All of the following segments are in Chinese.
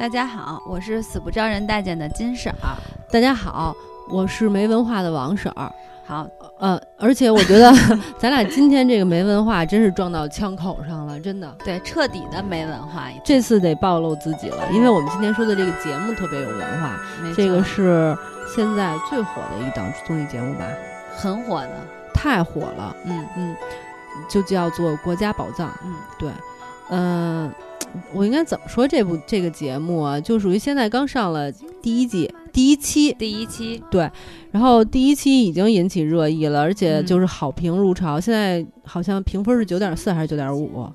大家好，我是死不招人待见的金婶儿。大家好，我是没文化的王婶儿。好，呃，而且我觉得 咱俩今天这个没文化真是撞到枪口上了，真的。对，彻底的没文化。这次得暴露自己了，因为我们今天说的这个节目特别有文化。这个是现在最火的一档综艺节目吧？很火的，太火了。嗯嗯，就叫做《国家宝藏》。嗯，对，嗯。我应该怎么说这部这个节目啊？就属于现在刚上了第一季第一期，第一期对，然后第一期已经引起热议了，而且就是好评如潮。现在好像评分是九点四还是九点五？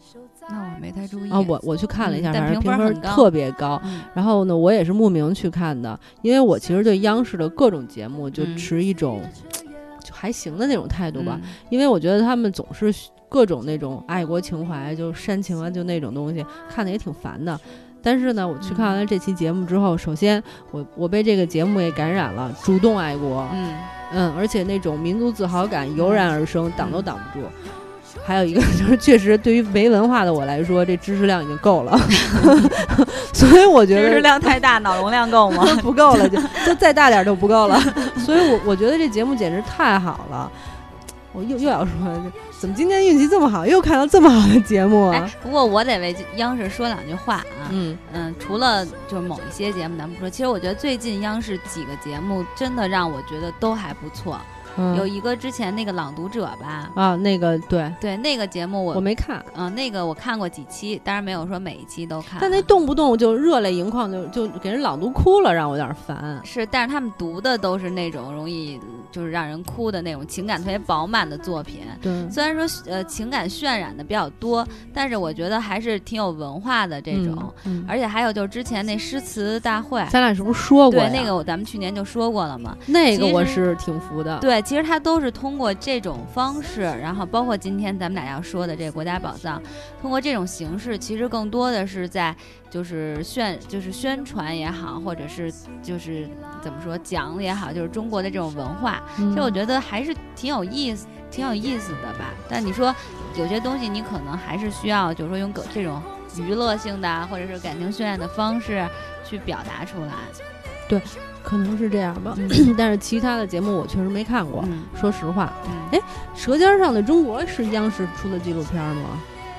那我没太注意啊。我我去看了一下，反正评分特别高。然后呢，我也是慕名去看的，因为我其实对央视的各种节目就持一种就还行的那种态度吧，因为我觉得他们总是。各种那种爱国情怀，就煽情啊，就那种东西，看的也挺烦的。但是呢，我去看完了这期节目之后，首先我我被这个节目也感染了，主动爱国，嗯嗯，而且那种民族自豪感油然而生，挡都挡不住。还有一个 就是，确实对于没文化的我来说，这知识量已经够了，所以我觉得知识量太大，脑容量够吗？不够了，就就再大点就不够了。所以我我觉得这节目简直太好了。我又又要说，怎么今天运气这么好，又看到这么好的节目啊？不过我得为央视说两句话啊。嗯嗯，除了就是某一些节目咱不说，其实我觉得最近央视几个节目真的让我觉得都还不错。有一个之前那个朗读者吧，啊，那个对对，那个节目我我没看，嗯，那个我看过几期，当然没有说每一期都看。但那动不动就热泪盈眶，就就给人朗读哭了，让我有点烦。是，但是他们读的都是那种容易就是让人哭的那种情感特别饱满的作品。对，虽然说呃情感渲染的比较多，但是我觉得还是挺有文化的这种。嗯。而且还有就是之前那诗词大会，咱俩是不是说过？对，那个咱们去年就说过了嘛。那个我是挺服的。对。其实它都是通过这种方式，然后包括今天咱们俩要说的这个国家宝藏，通过这种形式，其实更多的是在就是宣就是宣传也好，或者是就是怎么说讲也好，就是中国的这种文化，其实我觉得还是挺有意思、挺有意思的吧。但你说有些东西你可能还是需要，就是说用这种娱乐性的或者是感情渲染的方式去表达出来，对。可能是这样吧，但是其他的节目我确实没看过。说实话，哎，《舌尖上的中国》是央视出的纪录片吗？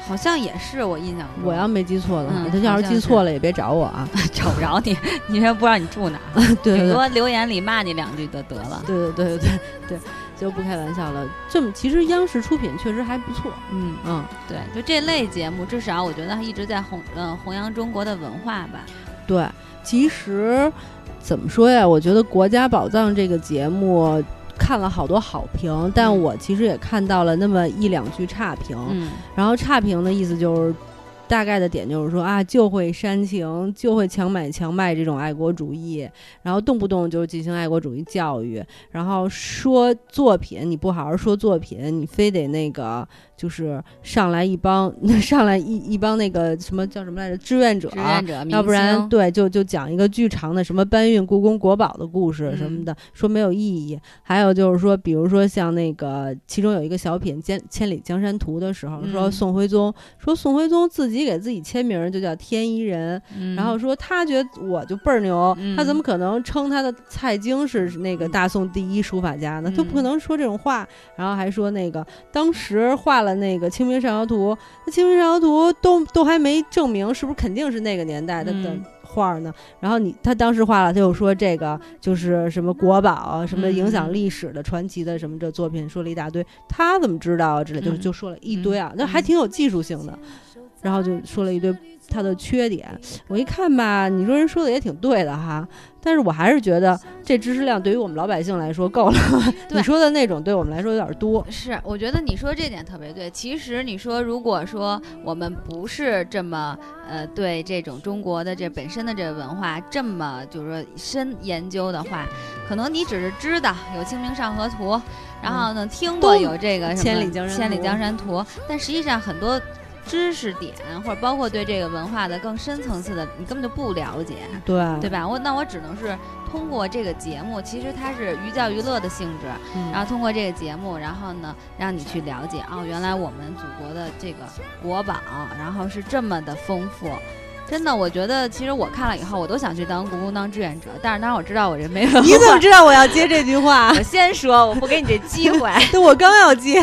好像也是，我印象中。我要没记错的话，他要是记错了也别找我啊，找不着你，你也不知道你住哪，顶多留言里骂你两句就得了。对对对对对对，就不开玩笑了。这么其实央视出品确实还不错。嗯嗯，对，就这类节目，至少我觉得一直在弘嗯弘扬中国的文化吧。对，其实。怎么说呀？我觉得《国家宝藏》这个节目看了好多好评，但我其实也看到了那么一两句差评。嗯，然后差评的意思就是。大概的点就是说啊，就会煽情，就会强买强卖这种爱国主义，然后动不动就进行爱国主义教育，然后说作品你不好好说作品，你非得那个就是上来一帮 上来一一帮那个什么叫什么来着志愿者，志愿者，要不然对就就讲一个巨长的什么搬运故宫国宝的故事什么的，说没有意义。还有就是说，比如说像那个其中有一个小品《千千里江山图》的时候，说宋徽宗说宋徽宗自己。给自己签名就叫天一人，然后说他觉得我就倍儿牛，他怎么可能称他的蔡京是那个大宋第一书法家呢？他不可能说这种话。然后还说那个当时画了那个《清明上河图》，那《清明上河图》都都还没证明是不是肯定是那个年代的的画呢。然后你他当时画了，他又说这个就是什么国宝，什么影响历史的传奇的什么这作品，说了一大堆。他怎么知道啊？之类就就说了一堆啊，那还挺有技术性的。然后就说了一堆他的缺点，我一看吧，你说人说的也挺对的哈，但是我还是觉得这知识量对于我们老百姓来说够了。你说的那种对我们来说有点多。是，我觉得你说这点特别对。其实你说，如果说我们不是这么呃对这种中国的这本身的这个文化这么就是说深研究的话，可能你只是知道有《清明上河图》，然后呢听过有这个《千里江山千里江山图》，但实际上很多。知识点或者包括对这个文化的更深层次的，你根本就不了解，对。对吧？我那我只能是通过这个节目，其实它是寓教于乐的性质，然后通过这个节目，然后呢让你去了解哦，原来我们祖国的这个国宝，然后是这么的丰富，真的，我觉得其实我看了以后，我都想去当故宫当志愿者，但是当然我知道我这没有。你怎么知道我要接这句话？我先说，我不给你这机会。对，我刚要接，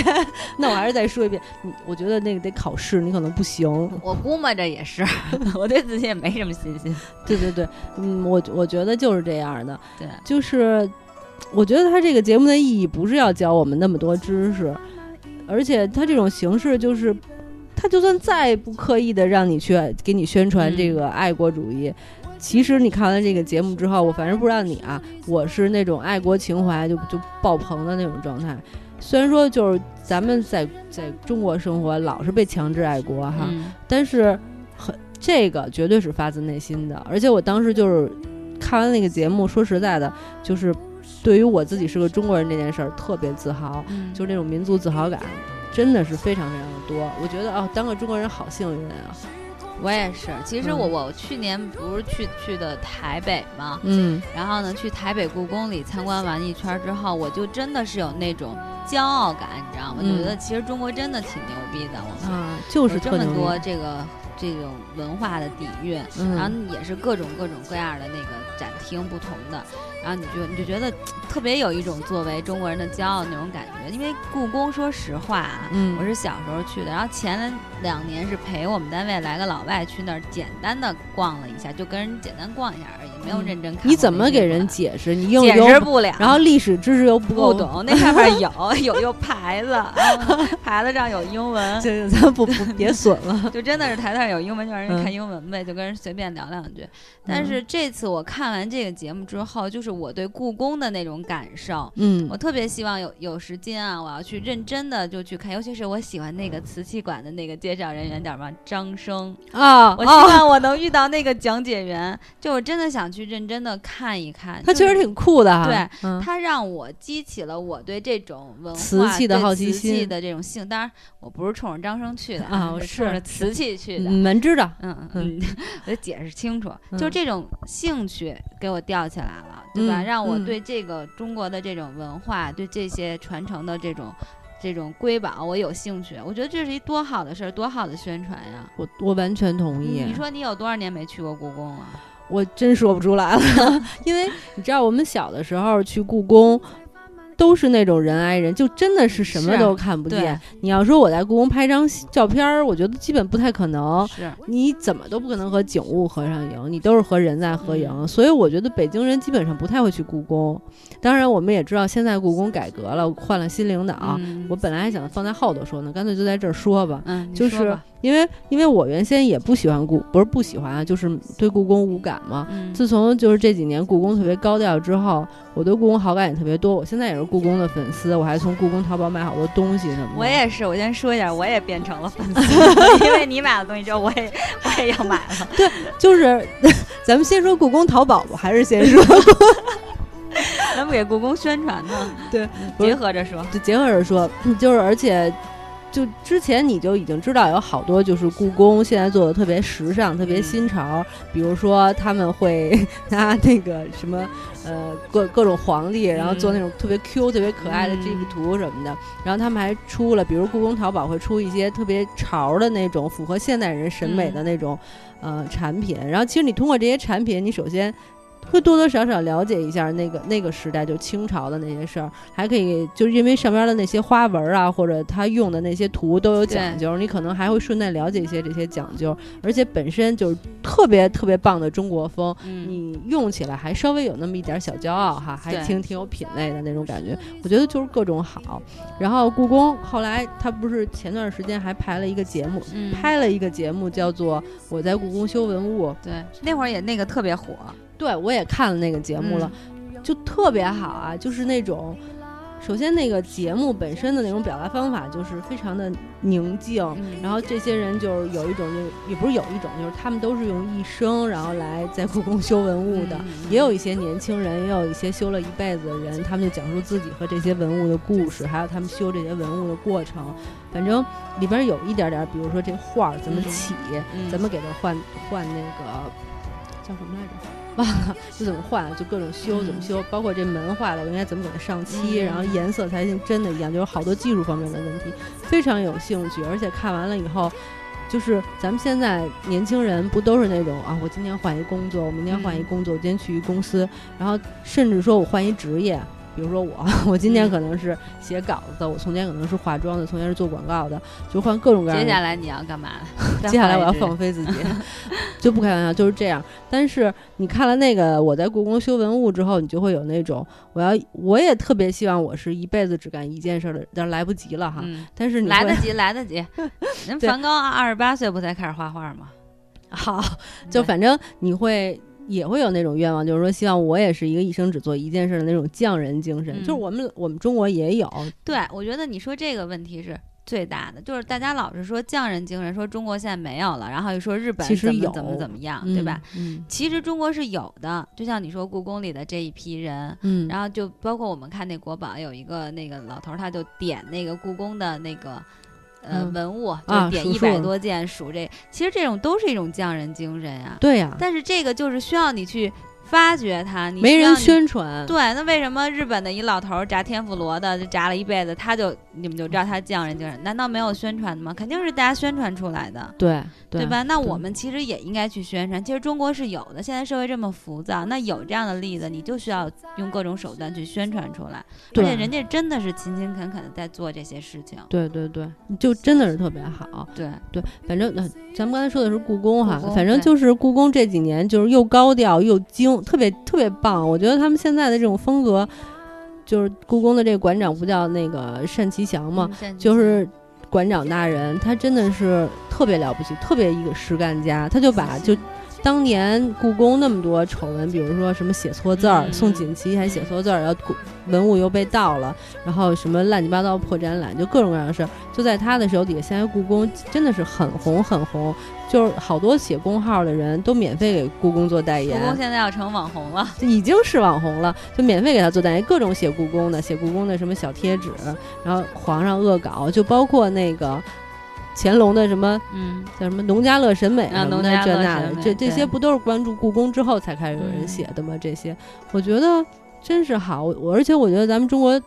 那我还是再说一遍。你，我觉得那个得考试，你可能不行。我估摸着也是，我对自己也没什么信心。对对对，嗯，我我觉得就是这样的。对，就是我觉得他这个节目的意义不是要教我们那么多知识，而且他这种形式就是。他就算再不刻意的让你去给你宣传这个爱国主义，其实你看完这个节目之后，我反正不知道你啊，我是那种爱国情怀就就爆棚的那种状态。虽然说就是咱们在在中国生活老是被强制爱国哈，但是很这个绝对是发自内心的。而且我当时就是看完那个节目，说实在的，就是对于我自己是个中国人这件事儿特别自豪，就是那种民族自豪感。真的是非常非常的多，我觉得哦，当个中国人好幸运啊！我也是，其实我我去年不是去去的台北嘛，嗯，然后呢，去台北故宫里参观完一圈之后，我就真的是有那种骄傲感，你知道吗？觉得其实中国真的挺牛逼的，我们啊，就是这么多这个这种文化的底蕴，然后也是各种各种各样的那个展厅不同的。然后你就你就觉得特别有一种作为中国人的骄傲那种感觉，因为故宫说实话啊，我是小时候去的，然后前两年是陪我们单位来个老外去那儿简单的逛了一下，就跟人简单逛一下而已，没有认真看。你怎么给人解释？你又解释不了。然后历史知识又不够懂，那上面有 有有牌子，牌子上有英文，就咱不不别损了，就真的是台子上有英文就让人看英文呗，就跟人随便聊两句。但是这次我看完这个节目之后，就是。我对故宫的那种感受，嗯，我特别希望有有时间啊，我要去认真的就去看，尤其是我喜欢那个瓷器馆的那个介绍人员叫什么张生。啊，我希望我能遇到那个讲解员，就我真的想去认真的看一看，他确实挺酷的哈，对他让我激起了我对这种文化瓷器的好奇心。的这种性，当然我不是冲着张生去的啊，我是冲着瓷器去的，你们知道，嗯嗯，我得解释清楚，就这种兴趣给我吊起来了。对吧？让我对这个中国的这种文化，对这些传承的这种这种瑰宝，我有兴趣。我觉得这是一多好的事儿，多好的宣传呀！我我完全同意。你说你有多少年没去过故宫了？我真说不出来了，因为你知道，我们小的时候去故宫。都是那种人挨人，就真的是什么都看不见。你要说我在故宫拍张照片，我觉得基本不太可能。是，你怎么都不可能和景物合上影，你都是和人在合影。所以我觉得北京人基本上不太会去故宫。当然，我们也知道现在故宫改革了，换了新领导。我本来还想放在后头说呢，干脆就在这儿说吧。嗯，就是。因为，因为我原先也不喜欢故，不是不喜欢啊，就是对故宫无感嘛。自从就是这几年故宫特别高调之后，我对故宫好感也特别多。我现在也是故宫的粉丝，我还从故宫淘宝买好多东西什么的。我也是，我先说一下，我也变成了粉丝，因为你买的东西之后，我也我也要买了。对，就是 咱们先说故宫淘宝吧，还是先说？咱们给故宫宣传呢？对，结合着说，就结合着说，就是而且。就之前你就已经知道有好多就是故宫现在做的特别时尚、特别新潮，比如说他们会 拿那个什么呃各各种皇帝，然后做那种特别 Q、特别可爱的 GIF 图什么的。然后他们还出了，比如故宫淘宝会出一些特别潮的那种、符合现代人审美的那种呃产品。然后其实你通过这些产品，你首先。会多多少少了解一下那个那个时代，就清朝的那些事儿，还可以就是因为上边的那些花纹啊，或者他用的那些图都有讲究，你可能还会顺带了解一些这些讲究，而且本身就是特别特别棒的中国风，你用起来还稍微有那么一点小骄傲哈，还挺挺有品位的那种感觉，我觉得就是各种好。然后故宫后来他不是前段时间还拍了一个节目，拍了一个节目叫做《我在故宫修文物》，对，那会儿也那个特别火。对，我也看了那个节目了，就特别好啊！就是那种，首先那个节目本身的那种表达方法就是非常的宁静，然后这些人就是有一种，就也不是有一种，就是他们都是用一生然后来在故宫修文物的，也有一些年轻人，也有一些修了一辈子的人，他们就讲述自己和这些文物的故事，还有他们修这些文物的过程。反正里边有一点点，比如说这画儿怎么起，怎么给它换换那个叫什么来着？忘了就怎么换，就各种修怎么修，包括这门坏了，我应该怎么给它上漆，然后颜色才像真的一样，就是好多技术方面的问题，非常有兴趣。而且看完了以后，就是咱们现在年轻人不都是那种啊，我今天换一工作，我明天换一工作，我今天去一公司，然后甚至说我换一职业。比如说我，我今天可能是写稿子的，我从前可能是化妆的，从前是做广告的，就换各种各样的。接下来你要干嘛？接下来我要放飞自己，就不开玩笑，就是这样。但是你看了那个我在故宫修文物之后，你就会有那种我要，我也特别希望我是一辈子只干一件事的，但是来不及了哈。但是来得及，来得及。人梵高二十八岁不才开始画画吗？好，就反正你会。也会有那种愿望，就是说希望我也是一个一生只做一件事的那种匠人精神。就是我们我们中国也有。对，我觉得你说这个问题是最大的，就是大家老是说匠人精神，说中国现在没有了，然后又说日本怎么怎么怎么样，对吧？嗯，其实中国是有的，就像你说故宫里的这一批人，嗯，然后就包括我们看那国宝，有一个那个老头，他就点那个故宫的那个。呃，文物就点一百多件，数这，其实这种都是一种匠人精神呀。对呀，但是这个就是需要你去。发掘它，没人宣传。对，那为什么日本的一老头炸天妇罗的，就炸了一辈子，他就你们就知道他匠人精神？难道没有宣传的吗？肯定是大家宣传出来的。对，对吧？那我们其实也应该去宣传。其实中国是有的，现在社会这么浮躁，那有这样的例子，你就需要用各种手段去宣传出来。而且人家真的是勤勤恳恳的在做这些事情。对对对，就真的是特别好。对对，反正咱们刚才说的是故宫哈，反正就是故宫这几年就是又高调又精。特别特别棒，我觉得他们现在的这种风格，就是故宫的这个馆长不叫那个单霁翔吗？就是馆长大人，他真的是特别了不起，特别一个实干家，他就把 就。当年故宫那么多丑闻，比如说什么写错字儿，宋锦旗还写错字儿，然后文物又被盗了，然后什么乱七八糟破展览，就各种各样的事儿，就在他的手底下，现在故宫真的是很红很红，就是好多写公号的人都免费给故宫做代言。故宫现在要成网红了，已经是网红了，就免费给他做代言，各种写故宫的，写故宫的什么小贴纸，然后皇上恶搞，就包括那个。乾隆的什么，嗯，叫什么农家乐审美什么的，这那的，这这些不都是关注故宫之后才开始有人写的吗？这些我觉得真是好，我而且我觉得咱们中国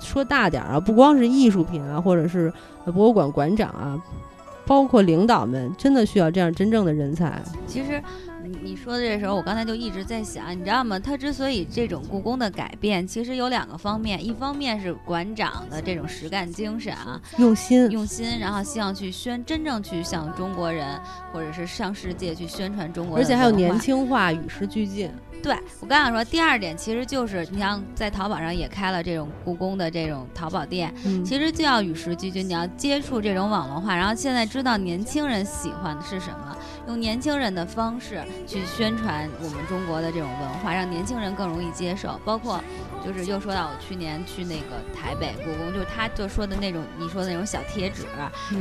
说大点儿啊，不光是艺术品啊，或者是博物馆馆长啊，包括领导们，真的需要这样真正的人才。其实。你你说的这时候，我刚才就一直在想，你知道吗？他之所以这种故宫的改变，其实有两个方面，一方面是馆长的这种实干精神啊，用心用心，然后希望去宣，真正去向中国人或者是向世界去宣传中国，而且还有年轻化，与时俱进。对我刚想说，第二点其实就是你像在淘宝上也开了这种故宫的这种淘宝店，其实就要与时俱进，你要接触这种网络化，然后现在知道年轻人喜欢的是什么。用年轻人的方式去宣传我们中国的这种文化，让年轻人更容易接受。包括，就是又说到我去年去那个台北故宫，就是他就说的那种你说的那种小贴纸，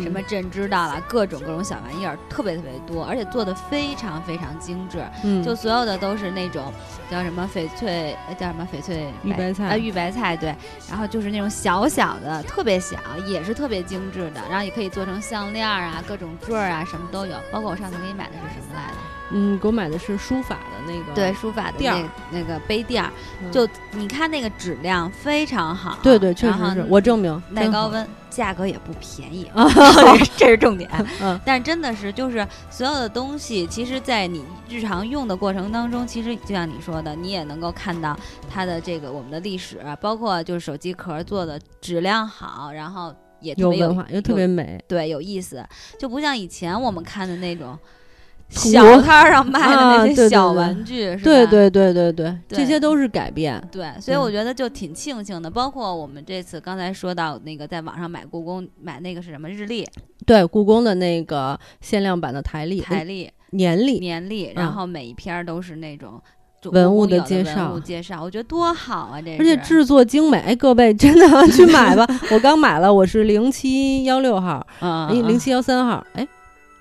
什么朕知道了，各种各种小玩意儿，特别特别多，而且做的非常非常精致。嗯，就所有的都是那种叫什么翡翠，叫什么翡翠玉白菜啊，玉白菜对。然后就是那种小小的，特别小，也是特别精致的。然后也可以做成项链啊，各种坠儿啊，什么都有。包括我上次给你。买的是什么来的？嗯，给我买的是书法的那个，对，书法的垫儿，那个杯垫儿。就你看那个质量非常好，对对，确实是我证明耐高温，价格也不便宜 啊，这是重点。嗯，但真的是就是所有的东西，其实，在你日常用的过程当中，其实就像你说的，你也能够看到它的这个我们的历史，包括就是手机壳做的质量好，然后也有文化又特别美，对，有意思，就不像以前我们看的那种。小摊上卖的那些小玩具，是吧？对对对对对，这些都是改变。对，所以我觉得就挺庆幸的。包括我们这次刚才说到那个，在网上买故宫买那个是什么日历？对，故宫的那个限量版的台历、台历、年历、年历，然后每一篇都是那种文物的介绍。介绍，我觉得多好啊！这而且制作精美，哎，各位真的去买吧。我刚买了，我是零七幺六号，嗯，零七幺三号，哎。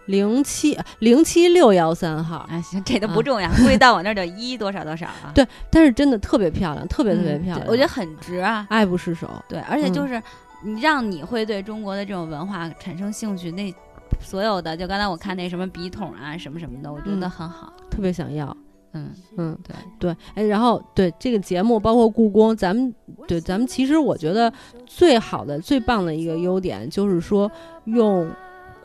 零七零七六幺三号，哎，行，这都不重要，估计到我那儿就一多少多少啊。对，但是真的特别漂亮，特别特别漂亮，我觉得很值啊，爱不释手。对，而且就是你让你会对中国的这种文化产生兴趣，那所有的就刚才我看那什么笔筒啊，什么什么的，我觉得很好，特别想要。嗯嗯，对对，哎，然后对这个节目，包括故宫，咱们对咱们其实我觉得最好的、最棒的一个优点就是说用。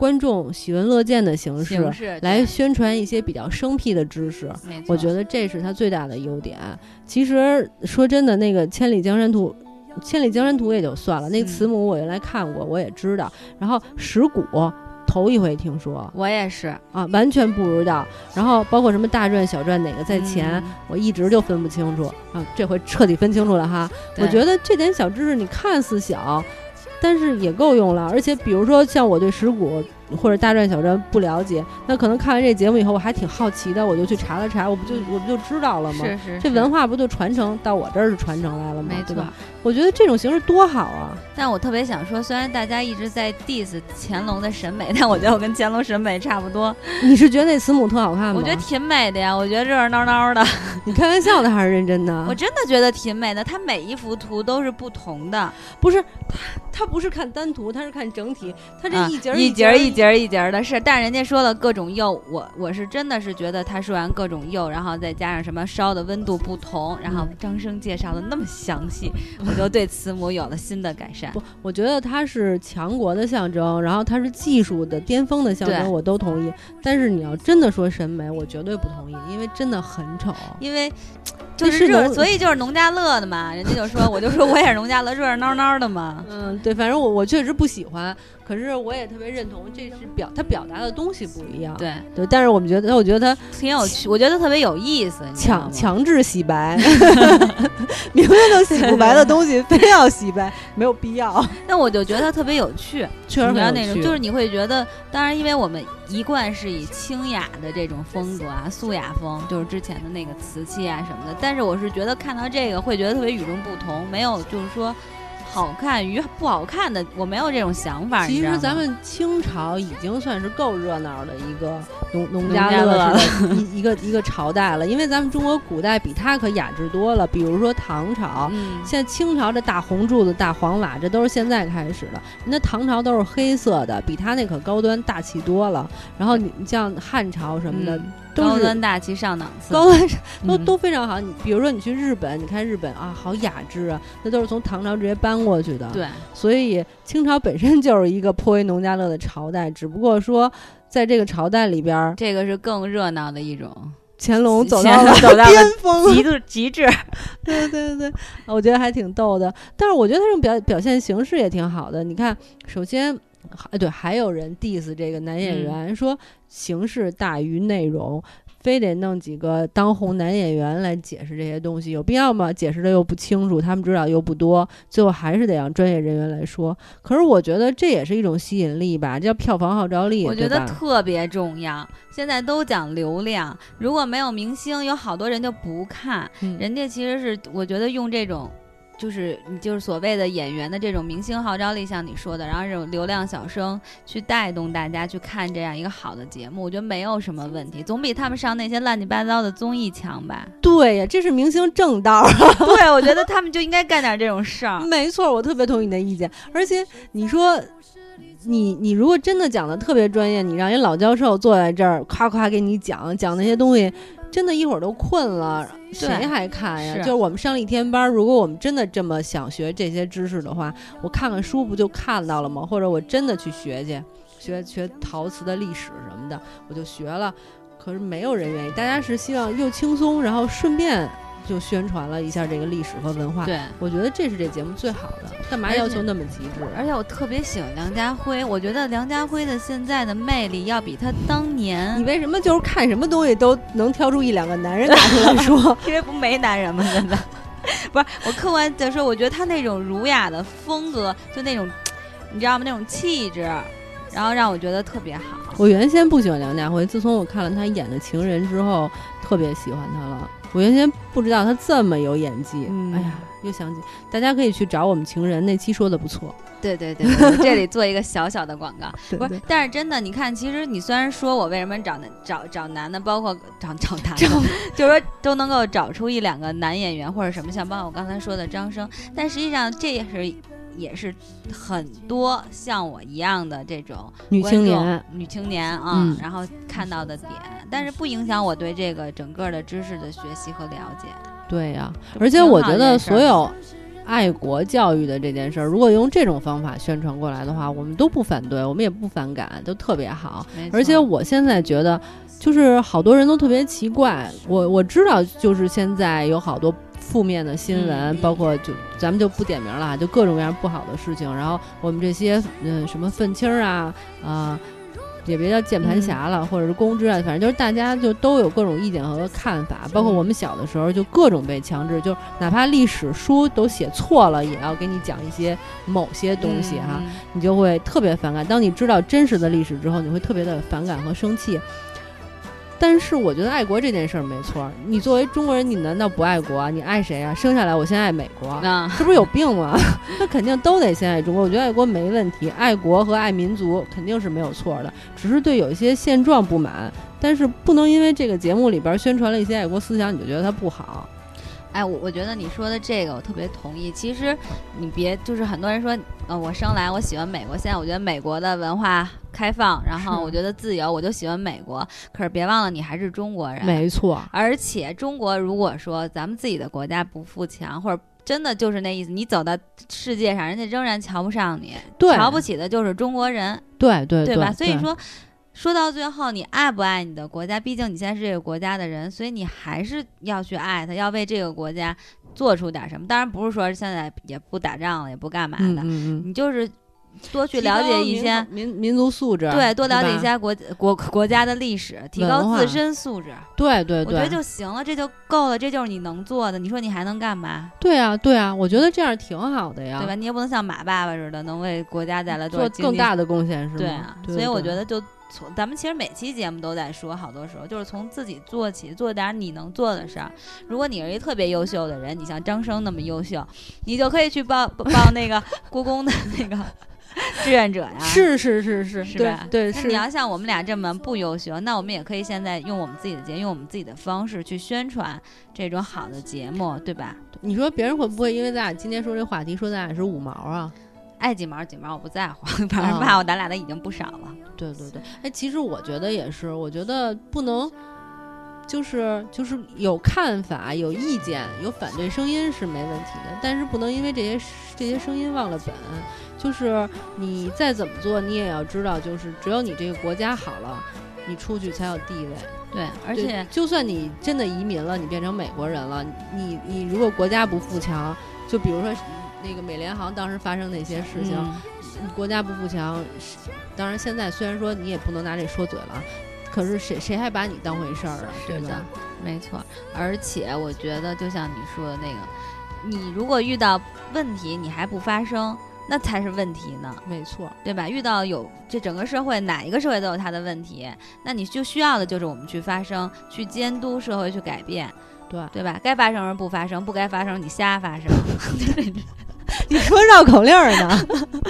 观众喜闻乐见的形式来宣传一些比较生僻的知识。我觉得这是他最大的优点。其实说真的，那个《千里江山图》，《千里江山图》也就算了，那个慈母我原来看过，我也知道。然后石鼓头一回听说我也是啊，完全不知道。然后包括什么大传、小传哪个在前，嗯我一直就分不清楚啊。这回彻底分清楚了哈。我觉得这点小知识你看似小，但是也够用了。而且比如说像我对石鼓或者大传小传不了解，那可能看完这节目以后，我还挺好奇的，我就去查了查，我不就我不就知道了吗？是是这文化不就传承到我这儿是传承来了吗？没错对吧？。我觉得这种形式多好啊！但我特别想说，虽然大家一直在 diss 乾隆的审美，但我觉得我跟乾隆审美差不多。你是觉得那慈母特好看吗？我觉得挺美的呀，我觉得热热闹闹的，你开玩笑的还是认真的？我真的觉得挺美的。它每一幅图都是不同的，不是它它不是看单图，它是看整体。它这啊一节儿一节儿节儿一节儿一节儿的是，但人家说了各种釉，我我是真的是觉得他说完各种釉，然后再加上什么烧的温度不同，然后嗯张生介绍的那么详细，我就对慈母有了新的改善。不，我觉得它是强国的象征，然后它是技术的巅峰的象征，我都同意。但是你要真的说审美，我绝对不同意，因为真的很丑。因为 就是热，所以就是农家乐的嘛，人家就说，我就说我也是农家乐，热热闹闹的嘛。嗯，对，反正我我确实不喜欢，可是我也特别认同，这是表他表达的东西不一样。对，对，但是我们觉得，我觉得他挺有趣，我觉得特别有意思。强强制洗白，明明都洗不白的东西，非要洗白，没有必要。那我就觉得他特别有趣，确实主要很有那种就是你会觉得，当然，因为我们一贯是以清雅的这种风格啊，素雅风，就是之前的那个瓷器啊什么的。但是我是觉得看到这个会觉得特别与众不同，没有就是说好看与不好看的，我没有这种想法。其实咱们清朝已经算是够热闹的一个 农农农家家乐乐式的一一个一个朝代了，因为咱们中国古代比它可雅致多了。比如说唐朝，嗯，现在清朝这大红柱子、大黄瓦，这都是现在开始的。那唐朝都是黑色的，比它那可高端大气多了。然后你你像汉朝什么的，嗯都是高端大气上档次，高端都嗯都非常好。你比如说你去日本，你看日本啊，好雅致啊，那都是从唐朝直接搬过去的。对，所以清朝本身就是一个颇为农家乐的朝代，只不过说在这个朝代里边儿，这个是更热闹的一种乾隆走到了隆走到了 巅峰，极致极致。对对对，我觉得还挺逗的。但是我觉得他这种表表现形式也挺好的。你看，首先，还对，还有人 diss 这个男演员，说形式大于内容。非得弄几个当红男演员来解释这些东西，有必要吗？解释的又不清楚，他们知道又不多，最后还是得让专业人员来说。可是我觉得这也是一种吸引力吧，这叫票房号召力。我觉得特别重要。现在都讲流量，如果没有明星，有好多人就不看。嗯人家其实是我觉得用这种。就是你就是所谓的演员的这种明星号召力，像你说的，然后这种流量小生去带动大家去看这样一个好的节目，我觉得没有什么问题，总比他们上那些乱七八糟的综艺强吧？对呀，这是明星正道。对，我觉得他们就应该干点这种事儿。没错，我特别同意你的意见。而且你说，你你如果真的讲的特别专业，你让一老教授坐在这儿夸夸给你讲讲那些东西，真的一会儿都困了，谁还看呀？是就是我们上了一天班，如果我们真的这么想学这些知识的话，我看看书不就看到了吗？或者我真的去学去，学学陶瓷的历史什么的，我就学了。可是没有人愿意，大家是希望又轻松，然后顺便就宣传了一下这个历史和文化。对，我觉得这是这节目最好的，干嘛要求那么极致？而且我特别喜欢梁家辉，我觉得梁家辉的现在的魅力要比他当年你为什么就是看什么东西都能挑出一两个男人拿出来 说？因为不没男人吗？现在不是我客观的说，我觉得他那种儒雅的风格，就那种你知道吗？那种气质，然后让我觉得特别好。我原先不喜欢梁家辉，自从我看了他演的《情人》之后，特别喜欢他了。我原先不知道他这么有演技，嗯哎呀，又想起大家可以去找我们《情人》那期说的不错，对对对我，这里做一个小小的广告。对对，不是但是真的，你看，其实你虽然说我为什么找男找找男的，包括找找男的，就是说都能够找出一两个男演员或者什么，像包括我刚才说的张生，但实际上这也是也是很多像我一样的这种女青年，女青年啊，嗯然后看到的点，但是不影响我对这个整个的知识的学习和了解。对呀、这而且我觉得所有爱国教育的这件事儿，如果用这种方法宣传过来的话，我们都不反对，我们也不反感，都特别好。而且我现在觉得，就是好多人都特别奇怪，我我知道，就是现在有好多负面的新闻，包括就咱们就不点名了，就各种各样不好的事情。然后我们这些嗯什么愤青啊啊。也别叫键盘侠了，或者是公知啊，反正就是大家就都有各种意见和看法，包括我们小的时候就各种被强制，就哪怕历史书都写错了，也要给你讲一些某些东西哈，你就会特别反感。当你知道真实的历史之后，你会特别的反感和生气。但是我觉得爱国这件事儿没错。你作为中国人，你难道不爱国啊？你爱谁啊？生下来我先爱美国，这不是有病吗？那肯定都得先爱中国。我觉得爱国没问题，爱国和爱民族肯定是没有错的，只是对有一些现状不满。但是不能因为这个节目里边宣传了一些爱国思想，你就觉得它不好。哎，我我觉得你说的这个我特别同意。其实你别就是很多人说，呃，我生来我喜欢美国，现在我觉得美国的文化开放，然后我觉得自由，我就喜欢美国。可是别忘了，你还是中国人。没错。而且中国如果说咱们自己的国家不富强，或者真的就是那意思，你走到世界上，人家仍然瞧不上你，瞧不起的就是中国人。对对对吧？所以说。说到最后，你爱不爱你的国家？毕竟你现在是这个国家的人，所以你还是要去爱他，要为这个国家做出点什么。当然不是说现在也不打仗了，也不干嘛的，你就是多去了解一些民民族素质，对，多了解一些国国国家的历史，提高自身素质。对对对，我觉得就行了，这就够了，这就是你能做的。你说你还能干嘛？对啊，对啊，我觉得这样挺好的呀，对吧？你也不能像马爸爸似的，能为国家带来做更大的贡献，是吗？对啊，所以我觉得就。从咱们其实每期节目都在说，好多时候就是从自己做起，做点你能做的事儿。如果你是一特别优秀的人，你像张生那么优秀，你就可以去报报那个故宫的那个 志愿者呀。是是是是，是吧？对。那你要像我们俩这么不优秀，那我们也可以现在用我们自己的节，用我们自己的方式去宣传这种好的节目，对吧？你说别人会不会因为咱俩今天说这话题，说咱俩是五毛啊？爱几毛几毛我不在乎，反正骂我咱俩的已经不少了。对对对，哎，其实我觉得也是，我觉得不能，就是就是有看法、有意见、有反对声音是没问题的，但是不能因为这些这些声音忘了本。就是你再怎么做，你也要知道，就是只有你这个国家好了，你出去才有地位。对，而且就算你真的移民了，你变成美国人了，你你如果国家不富强，就比如说。那个美联航当时发生那些事情，国家不富强，当然现在虽然说你也不能拿这说嘴了，可是谁谁还把你当回事儿啊？是的，没错。而且我觉得，就像你说的那个，你如果遇到问题你还不发声，那才是问题呢。没错，对吧？遇到有这整个社会哪一个社会都有它的问题，那你就需要的就是我们去发声，去监督社会，去改变，对对吧？该发生而不发生，不该发生你瞎发生。你说绕口令呢？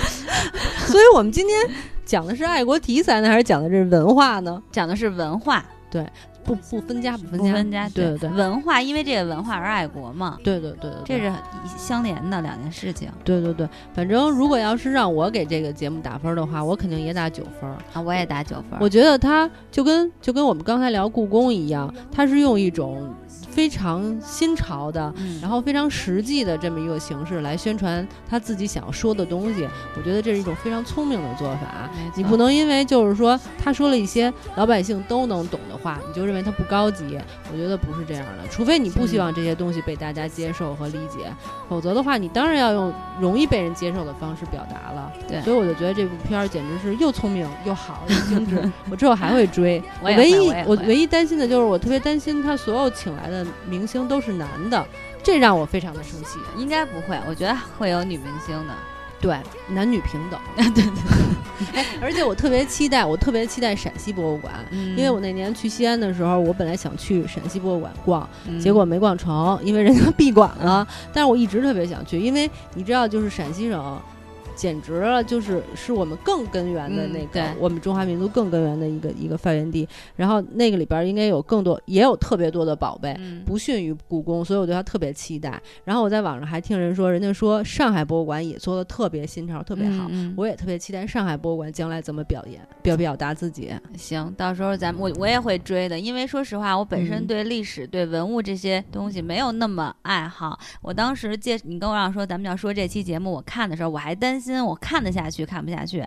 所以我们今天讲的是爱国题材呢，还是讲的是文化呢？讲的是文化，对，不不分家，不分家，分家，对对对，文化，因为这个文化而爱国嘛，对对对，这是相连的两件事情。对对对，反正如果要是让我给这个节目打分的话，我肯定也打九分啊，我也打九分。我觉得它就跟就跟我们刚才聊故宫一样，它是用一种。非常新潮的，然后非常实际的这么一个形式来宣传他自己想要说的东西，我觉得这是一种非常聪明的做法。你不能因为就是说他说了一些老百姓都能懂的话，你就认为他不高级。我觉得不是这样的，除非你不希望这些东西被大家接受和理解，否则的话，你当然要用容易被人接受的方式表达了。对，所以我就觉得这部片儿简直是又聪明又好又精致。我之后还会追。我唯一我唯一担心的就是我特别担心他所有请来的。明星都是男的，这让我非常的生气。应该不会，我觉得会有女明星的。对，男女平等。对对。哎，而且我特别期待，我特别期待陕西博物馆，因为我那年去西安的时候，我本来想去陕西博物馆逛，结果没逛成，因为人家闭馆了。但是我一直特别想去，因为你知道，就是陕西省。简直了，就是是我们更根源的那个，我们中华民族更根源的一个一个发源地。然后那个里边应该有更多，也有特别多的宝贝，不逊于故宫，所以我对它特别期待。然后我在网上还听人说，人家说上海博物馆也做的特别新潮，特别好，我也特别期待上海博物馆将来怎么表演，表表达自己。行，到时候咱们我我也会追的，因为说实话，我本身对历史、对文物这些东西没有那么爱好。我当时介你跟我让说咱们要说这期节目，我看的时候我还担心我看得下去看不下去。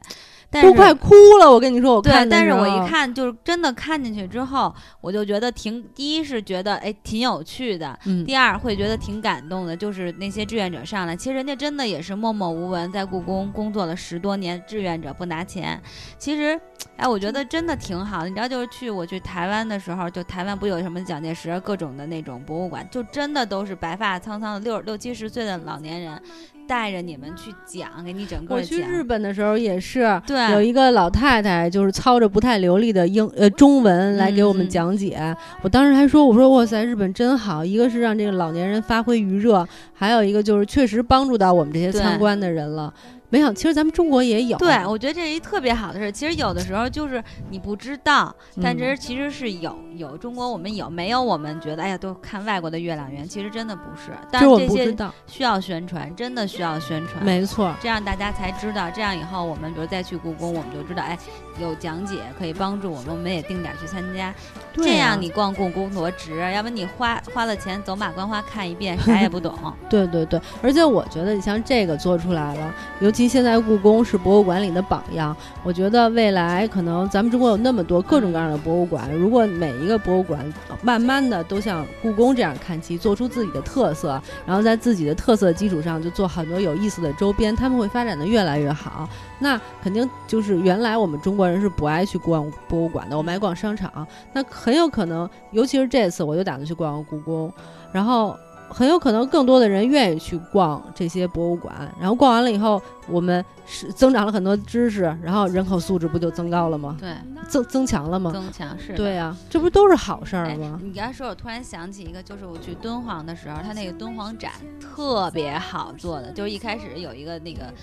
都快哭了，我跟你说，我看。对，但是我一看，就是真的看进去之后，我就觉得挺，第一是觉得哎挺有趣的，第二会觉得挺感动的。就是那些志愿者上来，其实人家真的也是默默无闻，在故宫工作了十多年，志愿者不拿钱。其实，哎，我觉得真的挺好的。你知道，就是去我去台湾的时候，就台湾不有什么蒋介石各种的那种博物馆，就真的都是白发苍苍的六六七十岁的老年人。带着你们去讲，给你整个我去日本的时候也是，对，有一个老太太，就是操着不太流利的英呃中文来给我们讲解。我当时还说，我说哇塞，日本真好，一个是让这个老年人发挥余热，还有一个就是确实帮助到我们这些参观的人了。没有，其实咱们中国也有。对，我觉得这是一特别好的事。其实有的时候就是你不知道，但其实其实是有有中国我们有没有我们觉得哎呀都看外国的月亮圆，其实真的不是。但是这些需要宣传，真的需要宣传。没错，这样大家才知道。这样以后我们比如再去故宫，我们就知道哎有讲解可以帮助我们，我们也定点去参加。这样你逛故宫多值，要不你花花了钱走马观花看一遍，啥也不懂。对对对，而且我觉得你像这个做出来了，尤其现在故宫是博物馆里的榜样，我觉得未来可能咱们中国有那么多各种各样的博物馆，如果每一个博物馆慢慢的都像故宫这样看齐，做出自己的特色，然后在自己的特色基础上就做很多有意思的周边，他们会发展的越来越好。那肯定就是原来我们中国人是不爱去逛博物馆的，我们爱逛商场。那很有可能，尤其是这次，我就打算去逛故宫，然后。很有可能更多的人愿意去逛这些博物馆，然后逛完了以后，我们是增长了很多知识，然后人口素质不就增高了吗？对，增增强了吗？增强是。对呀，这不都是好事儿吗？你刚才说，我突然想起一个，就是我去敦煌的时候，他那个敦煌展特别好做的，就是一开始有一个那个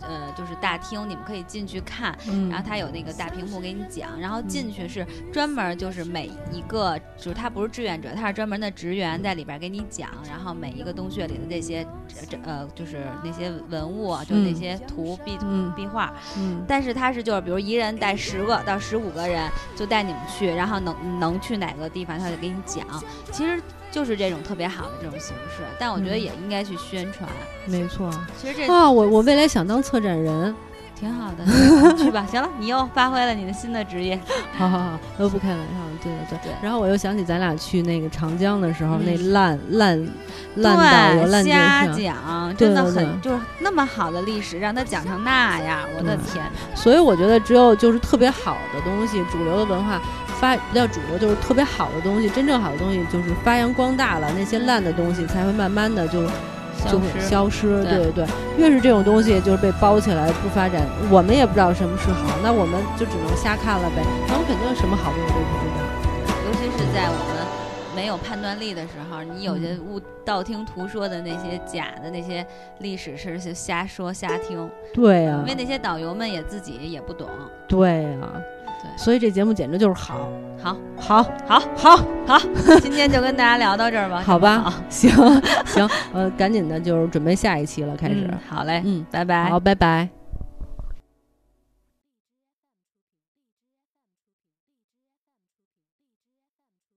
呃，就是大厅，你们可以进去看，然后他有那个大屏幕给你讲，然后进去是专门就是每一个，就是他不是志愿者，他是专门的职员在里边给你讲。然后每一个洞穴里的这些，这呃就是那些文物，就那些图壁壁画，嗯，但是他是就是比如一人带十个到十五个人，就带你们去，然后能能去哪个地方，他就给你讲，其实就是这种特别好的这种形式，但我觉得也应该去宣传，没错，其实这啊，我我未来想当策展人。挺好的，去吧。行了，你又发挥了你的新的职业。好好好，都不开玩笑。对对对。然后我又想起咱俩去那个长江的时候，那烂烂烂导游烂瞎讲，真的很就是那么好的历史，让他讲成那样，我的天！所以我觉得只有就是特别好的东西，主流的文化发不叫主流，就是特别好的东西，真正好的东西就是发扬光大了，那些烂的东西才会慢慢的就。就会消失，对对对，越是这种东西就是被包起来不发展，我们也不知道什么是好，那我们就只能瞎看了呗。那肯定什么好东西都不知道，尤其是在我们没有判断力的时候，你有些误道听途说的那些假的那些历史是瞎说瞎听。对呀，因为那些导游们也自己也不懂。对呀。所以这节目简直就是好，好，好，好，好，好，今天就跟大家聊到这儿吧，好吧，行，行，呃，赶紧的，就是准备下一期了，开始，好嘞，嗯，拜拜，好，拜拜。